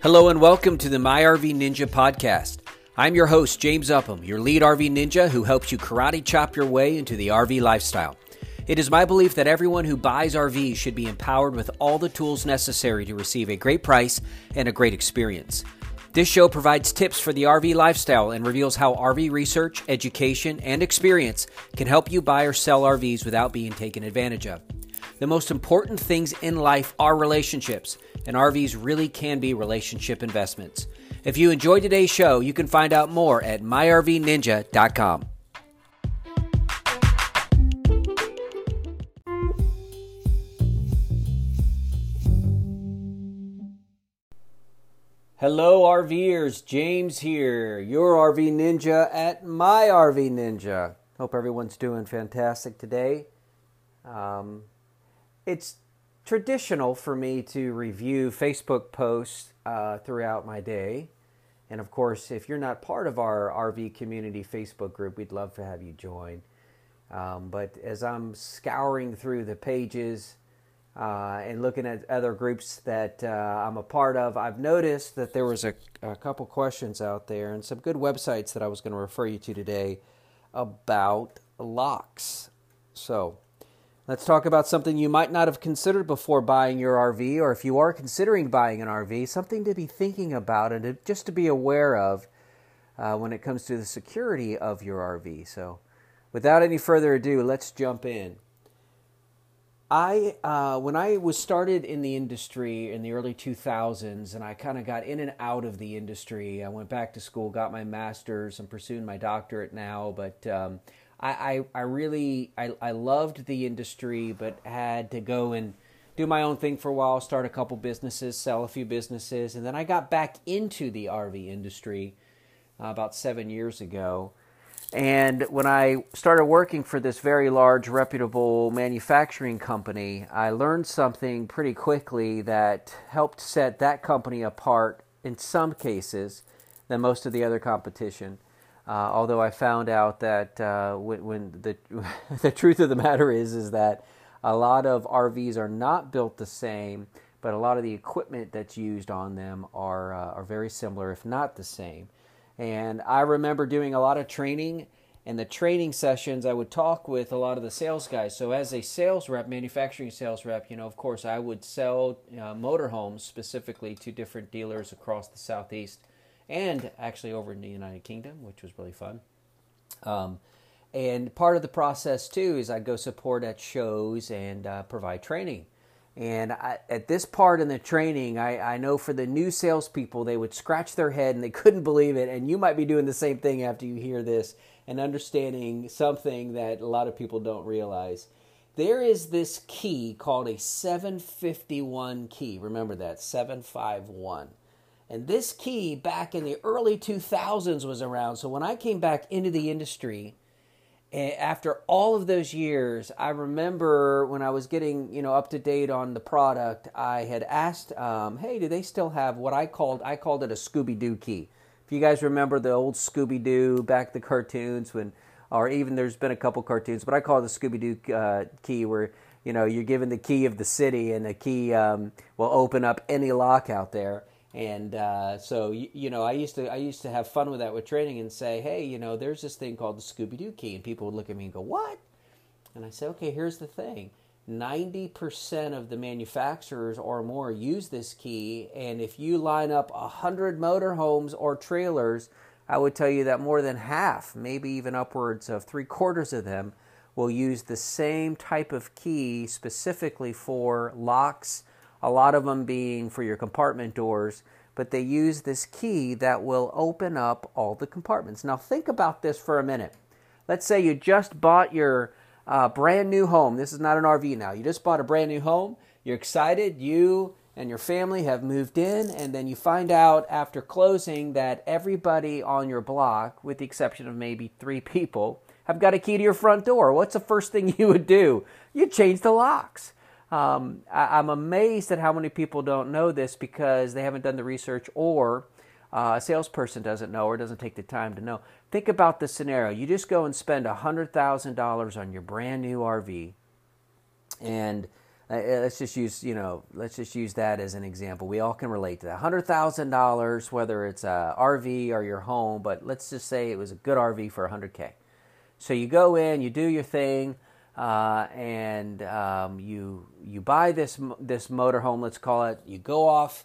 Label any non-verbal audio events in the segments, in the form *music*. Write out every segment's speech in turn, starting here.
Hello and welcome to the My RV Ninja podcast. I'm your host, James Upham, your lead RV ninja who helps you karate chop your way into the RV lifestyle. It is my belief that everyone who buys RVs should be empowered with all the tools necessary to receive a great price and a great experience. This show provides tips for the RV lifestyle and reveals how RV research, education, and experience can help you buy or sell RVs without being taken advantage of. The most important things in life are relationships, and RVs really can be relationship investments. If you enjoyed today's show, you can find out more at myrvninja.com. Hello, RVers. James here, your RV Ninja at My RV Ninja. Hope everyone's doing fantastic today. Um, it's traditional for me to review Facebook posts uh, throughout my day. And of course, if you're not part of our RV community Facebook group, we'd love to have you join. Um, but as I'm scouring through the pages, uh, and looking at other groups that uh, I'm a part of, I've noticed that there was a, a, couple questions out there and some good websites that I was going to refer you to today about locks. So let's talk about something you might not have considered before buying your RV, or if you are considering buying an RV, something to be thinking about and to, just to be aware of uh, when it comes to the security of your RV. So without any further ado, let's jump in. I uh, when I was started in the industry in the early 2000s, and I kind of got in and out of the industry. I went back to school, got my master's, I'm pursuing my doctorate now. But um, I, I, I, really I, I loved the industry, but had to go and do my own thing for a while. Start a couple businesses, sell a few businesses, and then I got back into the RV industry uh, about seven years ago. And when I started working for this very large, reputable manufacturing company, I learned something pretty quickly that helped set that company apart in some cases than most of the other competition. Uh, although I found out that uh, when, when, the *laughs* the truth of the matter is is that a lot of RVs are not built the same, but a lot of the equipment that's used on them are uh, are very similar, if not the same. And I remember doing a lot of training. And the training sessions, I would talk with a lot of the sales guys. So, as a sales rep, manufacturing sales rep, you know, of course, I would sell uh, motorhomes specifically to different dealers across the Southeast and actually over in the United Kingdom, which was really fun. Um, and part of the process, too, is I'd go support at shows and uh, provide training. And I, at this part in the training, I, I know for the new salespeople, they would scratch their head and they *laughs* couldn't believe it. And you might be doing the same thing after you hear this and understanding something that a lot of people don't realize. There is this key called a 751 key. Remember that, 751. And this key back in the early 2000s was around. So when I came back into the industry, after all of those years, I remember when I was getting you know up to date on the product, I had asked, um, "Hey, do they still have what I called I called it a Scooby Doo key?" If you guys remember the old Scooby Doo back the cartoons when, or even there's been a couple cartoons, but I call it the Scooby Doo uh, key where you know you're given the key of the city and the key um, will open up any lock out there. And uh, so you, you, know, I used to I used to have fun with that with training and say, hey, you know, there's this thing called the Scooby Doo key, and people would look at me and go, what? And I say, okay, here's the thing. 90% of the manufacturers or more use this key, and if you line up a 100 motorhomes or trailers, I would tell you that more than half, maybe even upwards of three quarters of them, will use the same type of key specifically for locks a lot of them being for your compartment doors, but they use this key that will open up all the compartments. Now, think about this for a minute. Let's say you just bought your uh, brand new home. This is not an RV now. You just bought a brand new home. You're excited. You and your family have moved in, and then you find out after closing that everybody on your block, with the exception of maybe three people, have got a key to your front door. What's the first thing *laughs* you would do? You change the locks. Um, I, am amazed at how many people don't know this because they haven't done the research or uh, a salesperson doesn't know or doesn't take the time to know. Think about the scenario. You just go and spend $100,000 on your brand new RV, and uh, let's just use you know let's just use that as an example we all can relate to that $100000 whether it's a rv or your home but let's just say it was a good rv for 100k so you go in you do your thing uh, and um, you you buy this this motorhome let's call it you go off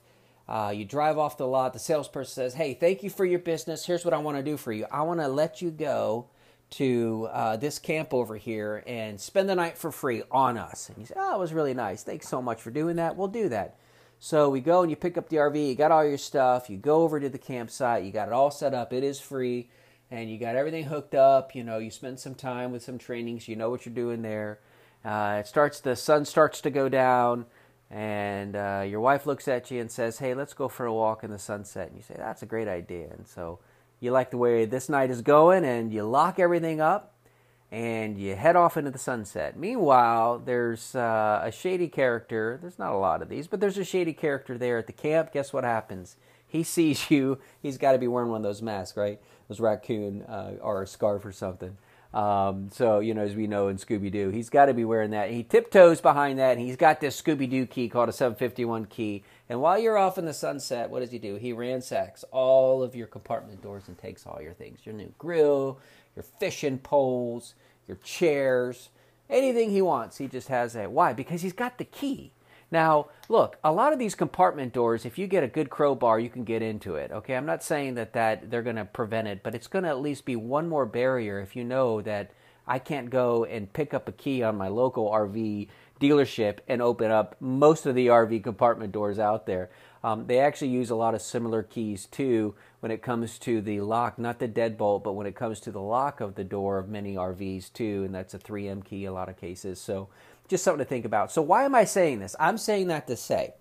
uh, you drive off the lot the salesperson says hey thank you for your business here's what i want to do for you i want to let you go to uh, this camp over here and spend the night for free on us. And you say, oh, it was really nice. Thanks so much for doing that. We'll do that. So we go and you pick up the RV, you got all your stuff, you go over to the campsite, you got it all set up, it is free, and you got everything hooked up. You know, you spend some time with some trainings, you know what you're doing there. Uh, it starts, the sun starts to go down, and uh, your wife looks at you and says, Hey, let's go for a walk in the sunset. And you say, That's a great idea. And so you like the way this night is going, and you lock everything up and you head off into the sunset. Meanwhile, there's uh, a shady character. There's not a lot of these, but there's a shady character there at the camp. Guess what happens? He *laughs* sees you. He's got to be wearing one of those masks, right? Raccoon uh, or a scarf or something. Um, so, you know, as we know in Scooby Doo, he's got to be wearing that. He tiptoes behind that, and he's got this Scooby Doo key called a 751 key. And while you're off in the sunset, what does he do? He ransacks all of your compartment doors and takes all your things your new grill, your fishing poles, your chairs, anything he wants. He just has that. Why? Because he's got the key. Now, look, a lot of these compartment doors, if you get a good crowbar, you can get into it. Okay, I'm not saying that that they're going to prevent it, but it's going to at least be one more barrier if you know that I can't go and pick up a key on my local RV dealership and open up most of the RV compartment doors out there. Um, they actually use a lot of similar keys too when it comes to the lock, not the deadbolt, but when it comes to the lock of the door of many RVs too, and that's a 3M key a lot of cases. So just something to think about. So, why am I saying this? I'm saying that to say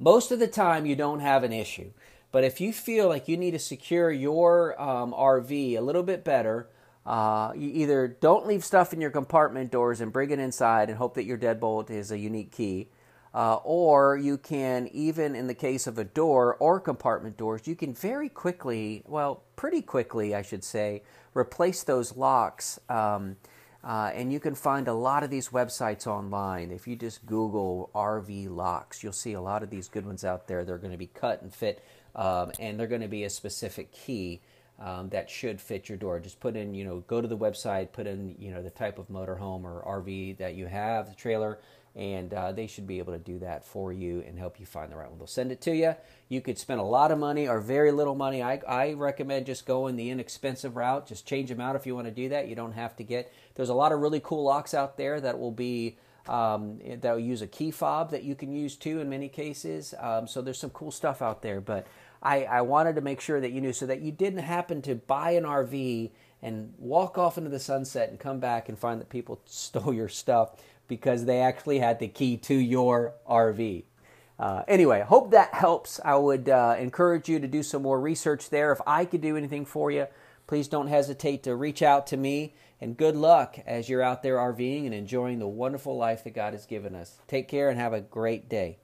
most of the time you don't have an issue. But if you feel like you need to secure your um, RV a little bit better, uh, you either don't leave stuff in your compartment doors and bring it inside and hope that your deadbolt is a unique key, uh, or you can, even in the case of a door or compartment doors, you can very quickly, well, pretty quickly, I should say, replace those locks. Um, uh, and you can find a lot of these websites online. If you just Google RV locks, you'll see a lot of these good ones out there. They're going to be cut and fit, um, and they're going to be a specific key um, that should fit your door. Just put in, you know, go to the website, put in, you know, the type of motorhome or RV that you have, the trailer, and uh, they should be able to do that for you and help you find the right one. They'll send it to you. You could spend a lot of money or very little money. I, I recommend just going the inexpensive route. Just change them out if you want to do that. You don't have to get. There's a lot of really cool locks out there that will be um, that will use a key fob that you can use too in many cases. Um, so there's some cool stuff out there. But I, I wanted to make sure that you knew so that you didn't happen to buy an RV and walk off into the sunset and come back and find that people *laughs* stole your stuff because they actually had the key to your RV. Uh, anyway, hope that helps. I would uh, encourage you to do some more research there. If I could do anything for you, please don't hesitate to reach out to me. And good luck as you're out there RVing and enjoying the wonderful life that God has given us. Take care and have a great day.